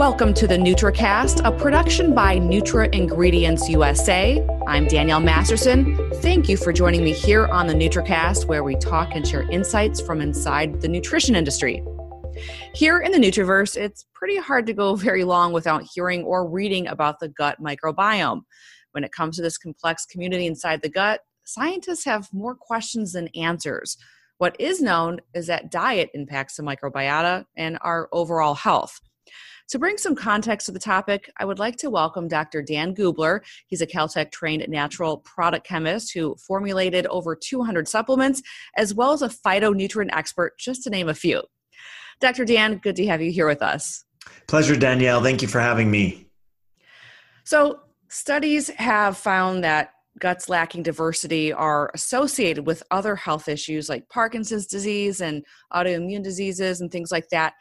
Welcome to the NutraCast, a production by Nutra Ingredients USA. I'm Danielle Masterson. Thank you for joining me here on the NutraCast, where we talk and share insights from inside the nutrition industry. Here in the Nutriverse, it's pretty hard to go very long without hearing or reading about the gut microbiome. When it comes to this complex community inside the gut, scientists have more questions than answers. What is known is that diet impacts the microbiota and our overall health. To bring some context to the topic, I would like to welcome Dr. Dan Gubler. He's a Caltech trained natural product chemist who formulated over 200 supplements, as well as a phytonutrient expert, just to name a few. Dr. Dan, good to have you here with us. Pleasure, Danielle. Thank you for having me. So, studies have found that guts lacking diversity are associated with other health issues like Parkinson's disease and autoimmune diseases and things like that.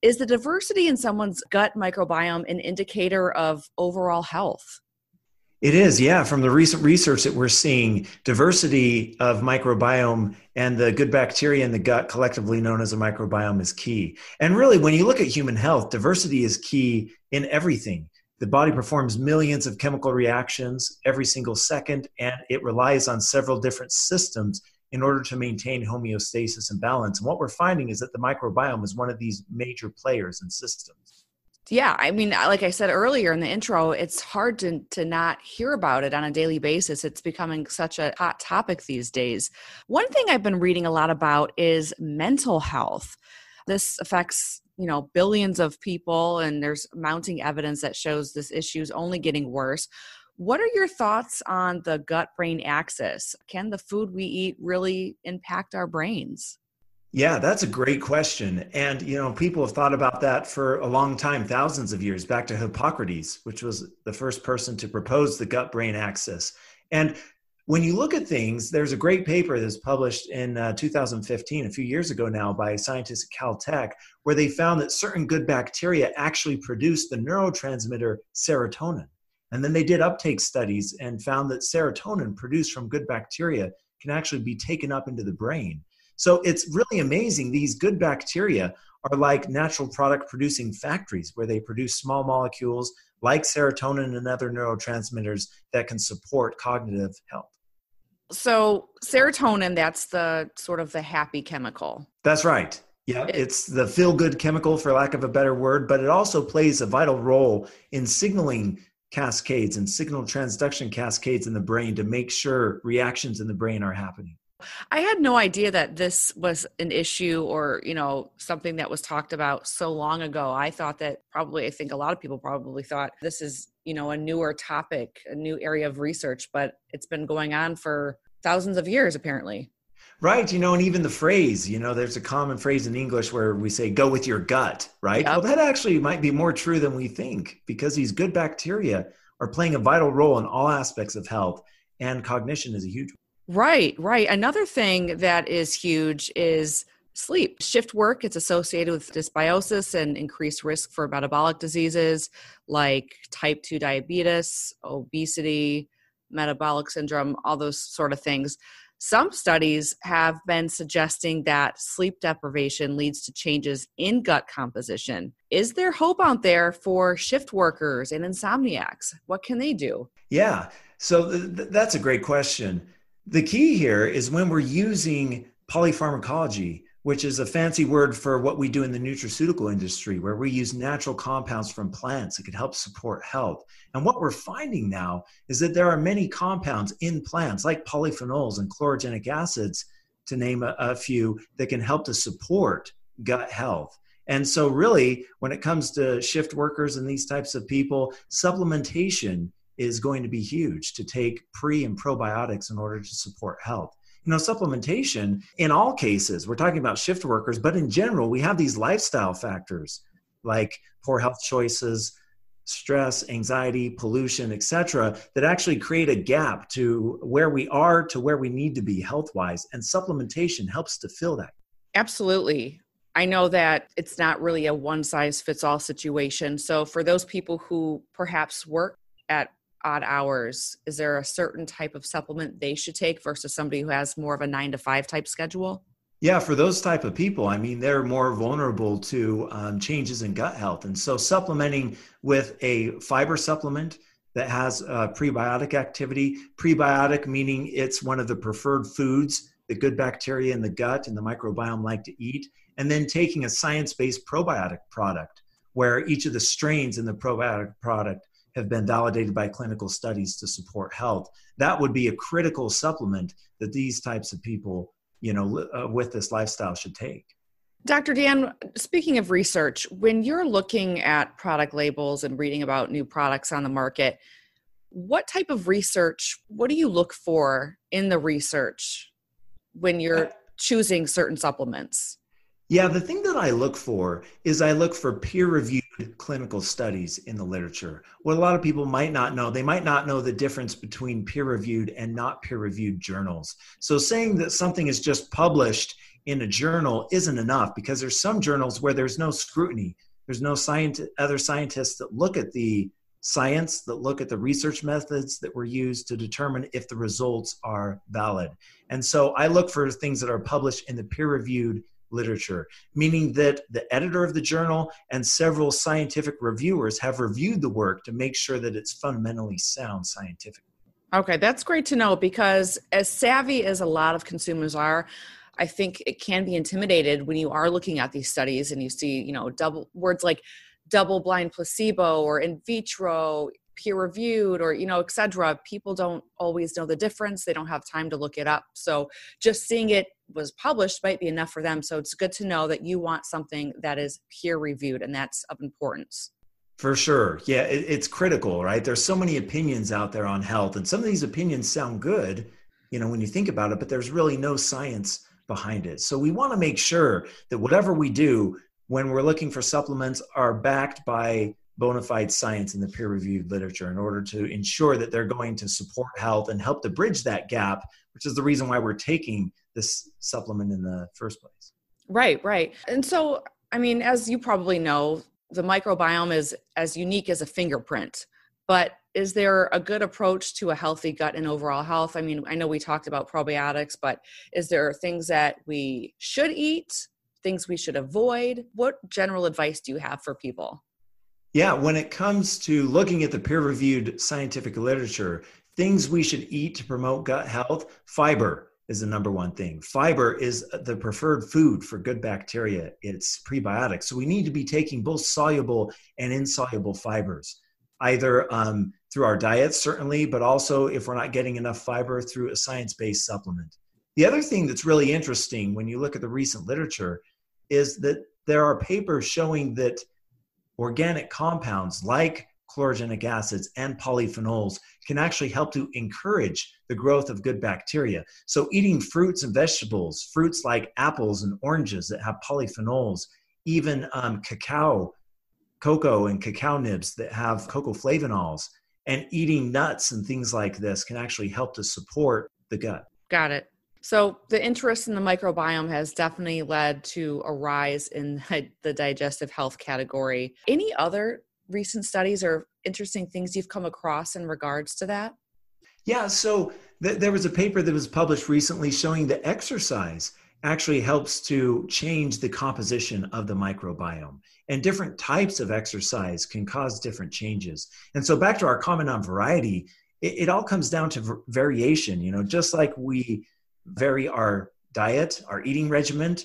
Is the diversity in someone's gut microbiome an indicator of overall health? It is, yeah. From the recent research that we're seeing, diversity of microbiome and the good bacteria in the gut, collectively known as a microbiome, is key. And really, when you look at human health, diversity is key in everything. The body performs millions of chemical reactions every single second, and it relies on several different systems in order to maintain homeostasis and balance. And what we're finding is that the microbiome is one of these major players and systems. Yeah, I mean, uh, like I said earlier in the intro, it's hard to, to not hear about it on a daily basis. It's becoming such a hot topic these days. One thing I've been reading a lot about is mental health. This affects you know billions of people and there's mounting evidence that shows this issue is only getting worse what are your thoughts on the gut brain axis? Can the food we eat really impact our brains? Yeah, that's a great question. And, you know, people have thought about that for a long time, thousands of years, back to Hippocrates, which was the first person to propose the gut brain axis. And when you look at things, there's a great paper that's published in uh, 2015, a few years ago now, by scientists at Caltech, where they found that certain good bacteria actually produce the neurotransmitter serotonin. And then they did uptake studies and found that serotonin produced from good bacteria can actually be taken up into the brain. So it's really amazing. These good bacteria are like natural product producing factories where they produce small molecules like serotonin and other neurotransmitters that can support cognitive health. So serotonin, that's the sort of the happy chemical. That's right. Yeah, it's the feel good chemical, for lack of a better word, but it also plays a vital role in signaling cascades and signal transduction cascades in the brain to make sure reactions in the brain are happening. I had no idea that this was an issue or, you know, something that was talked about so long ago. I thought that probably, I think a lot of people probably thought this is, you know, a newer topic, a new area of research, but it's been going on for thousands of years apparently. Right. You know, and even the phrase, you know, there's a common phrase in English where we say, go with your gut, right? Yep. Well, that actually might be more true than we think because these good bacteria are playing a vital role in all aspects of health, and cognition is a huge one. Right, right. Another thing that is huge is sleep. Shift work, it's associated with dysbiosis and increased risk for metabolic diseases like type 2 diabetes, obesity, metabolic syndrome, all those sort of things. Some studies have been suggesting that sleep deprivation leads to changes in gut composition. Is there hope out there for shift workers and insomniacs? What can they do? Yeah, so th- that's a great question. The key here is when we're using polypharmacology, which is a fancy word for what we do in the nutraceutical industry, where we use natural compounds from plants that can help support health. And what we're finding now is that there are many compounds in plants, like polyphenols and chlorogenic acids, to name a, a few, that can help to support gut health. And so, really, when it comes to shift workers and these types of people, supplementation is going to be huge to take pre and probiotics in order to support health you supplementation in all cases. We're talking about shift workers but in general we have these lifestyle factors like poor health choices stress anxiety pollution etc that actually create a gap to where we are to where we need to be health wise and supplementation helps to fill that. Absolutely. I know that it's not really a one size fits all situation. So, for those people who perhaps work at odd hours, is there a certain type of supplement they should take versus somebody who has more of a nine to five type schedule? Yeah, for those type of people, I mean, they're more vulnerable to um, changes in gut health. And so supplementing with a fiber supplement that has uh, prebiotic activity, prebiotic meaning it's one of the preferred foods the good bacteria in the gut and the microbiome like to eat, and then taking a science-based probiotic product where each of the strains in the probiotic product have been validated by clinical studies to support health. That would be a critical supplement that these types of people you know uh, with this lifestyle should take Dr. Dan, speaking of research, when you're looking at product labels and reading about new products on the market, what type of research, what do you look for in the research when you're uh, choosing certain supplements? Yeah, the thing that I look for is I look for peer reviewed clinical studies in the literature. What a lot of people might not know, they might not know the difference between peer reviewed and not peer reviewed journals. So saying that something is just published in a journal isn't enough because there's some journals where there's no scrutiny. There's no science, other scientists that look at the science, that look at the research methods that were used to determine if the results are valid. And so I look for things that are published in the peer reviewed literature, meaning that the editor of the journal and several scientific reviewers have reviewed the work to make sure that it's fundamentally sound scientifically. Okay, that's great to know because as savvy as a lot of consumers are, I think it can be intimidated when you are looking at these studies and you see, you know, double words like double blind placebo or in vitro peer reviewed or you know etc people don't always know the difference. They don't have time to look it up. So just seeing it was published might be enough for them. So it's good to know that you want something that is peer reviewed and that's of importance. For sure. Yeah it, it's critical right? There's so many opinions out there on health and some of these opinions sound good you know when you think about it but there's really no science behind it. So we want to make sure that whatever we do when we're looking for supplements are backed by bona fide science in the peer reviewed literature in order to ensure that they're going to support health and help to bridge that gap, which is the reason why we're taking this supplement in the first place. Right, right. And so, I mean, as you probably know, the microbiome is as unique as a fingerprint. But is there a good approach to a healthy gut and overall health? I mean, I know we talked about probiotics, but is there things that we should eat, things we should avoid? What general advice do you have for people? Yeah, when it comes to looking at the peer reviewed scientific literature, things we should eat to promote gut health, fiber is the number one thing. Fiber is the preferred food for good bacteria, it's prebiotic. So we need to be taking both soluble and insoluble fibers, either um, through our diets, certainly, but also if we're not getting enough fiber through a science based supplement. The other thing that's really interesting when you look at the recent literature is that there are papers showing that organic compounds like chlorogenic acids and polyphenols can actually help to encourage the growth of good bacteria. So, eating fruits and vegetables, fruits like apples and oranges that have polyphenols, even um, cacao, cocoa and cacao nibs that have cocoa flavanols, and eating nuts and things like this can actually help to support the gut. Got it. So, the interest in the microbiome has definitely led to a rise in the digestive health category. Any other recent studies or interesting things you've come across in regards to that? Yeah, so th- there was a paper that was published recently showing that exercise actually helps to change the composition of the microbiome. And different types of exercise can cause different changes. And so, back to our comment on variety, it, it all comes down to v- variation. You know, just like we vary our diet, our eating regimen.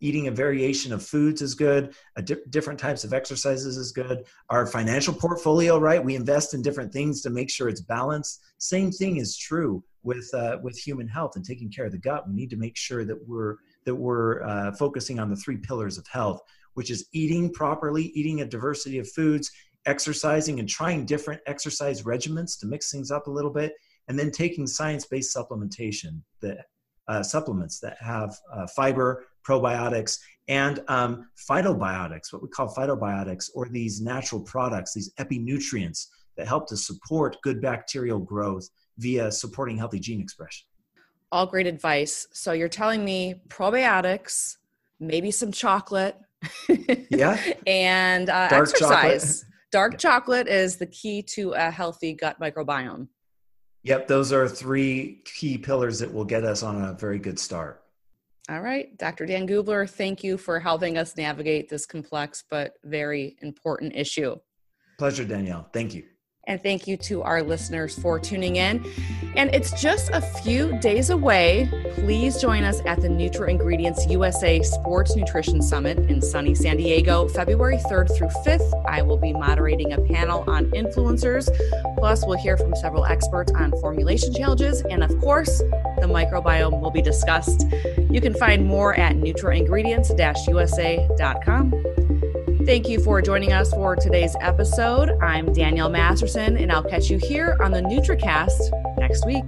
Eating a variation of foods is good. Di- different types of exercises is good. Our financial portfolio, right? We invest in different things to make sure it's balanced. Same thing is true with uh, with human health and taking care of the gut. We need to make sure that we're that we're uh, focusing on the three pillars of health, which is eating properly, eating a diversity of foods, exercising, and trying different exercise regimens to mix things up a little bit, and then taking science-based supplementation that uh, supplements that have uh, fiber, probiotics, and um, phytobiotics, what we call phytobiotics, or these natural products, these epinutrients that help to support good bacterial growth via supporting healthy gene expression. All great advice. So you're telling me probiotics, maybe some chocolate. yeah. and uh, exercise. Chocolate. Dark chocolate is the key to a healthy gut microbiome. Yep, those are three key pillars that will get us on a very good start. All right, Dr. Dan Gubler, thank you for helping us navigate this complex but very important issue. Pleasure, Danielle. Thank you. And thank you to our listeners for tuning in. And it's just a few days away. Please join us at the Nutra Ingredients USA Sports Nutrition Summit in sunny San Diego, February 3rd through 5th. I will be moderating a panel on influencers. Plus, we'll hear from several experts on formulation challenges. And of course, the microbiome will be discussed. You can find more at nutraingredients usa.com. Thank you for joining us for today's episode. I'm Danielle Masterson, and I'll catch you here on the NutraCast next week.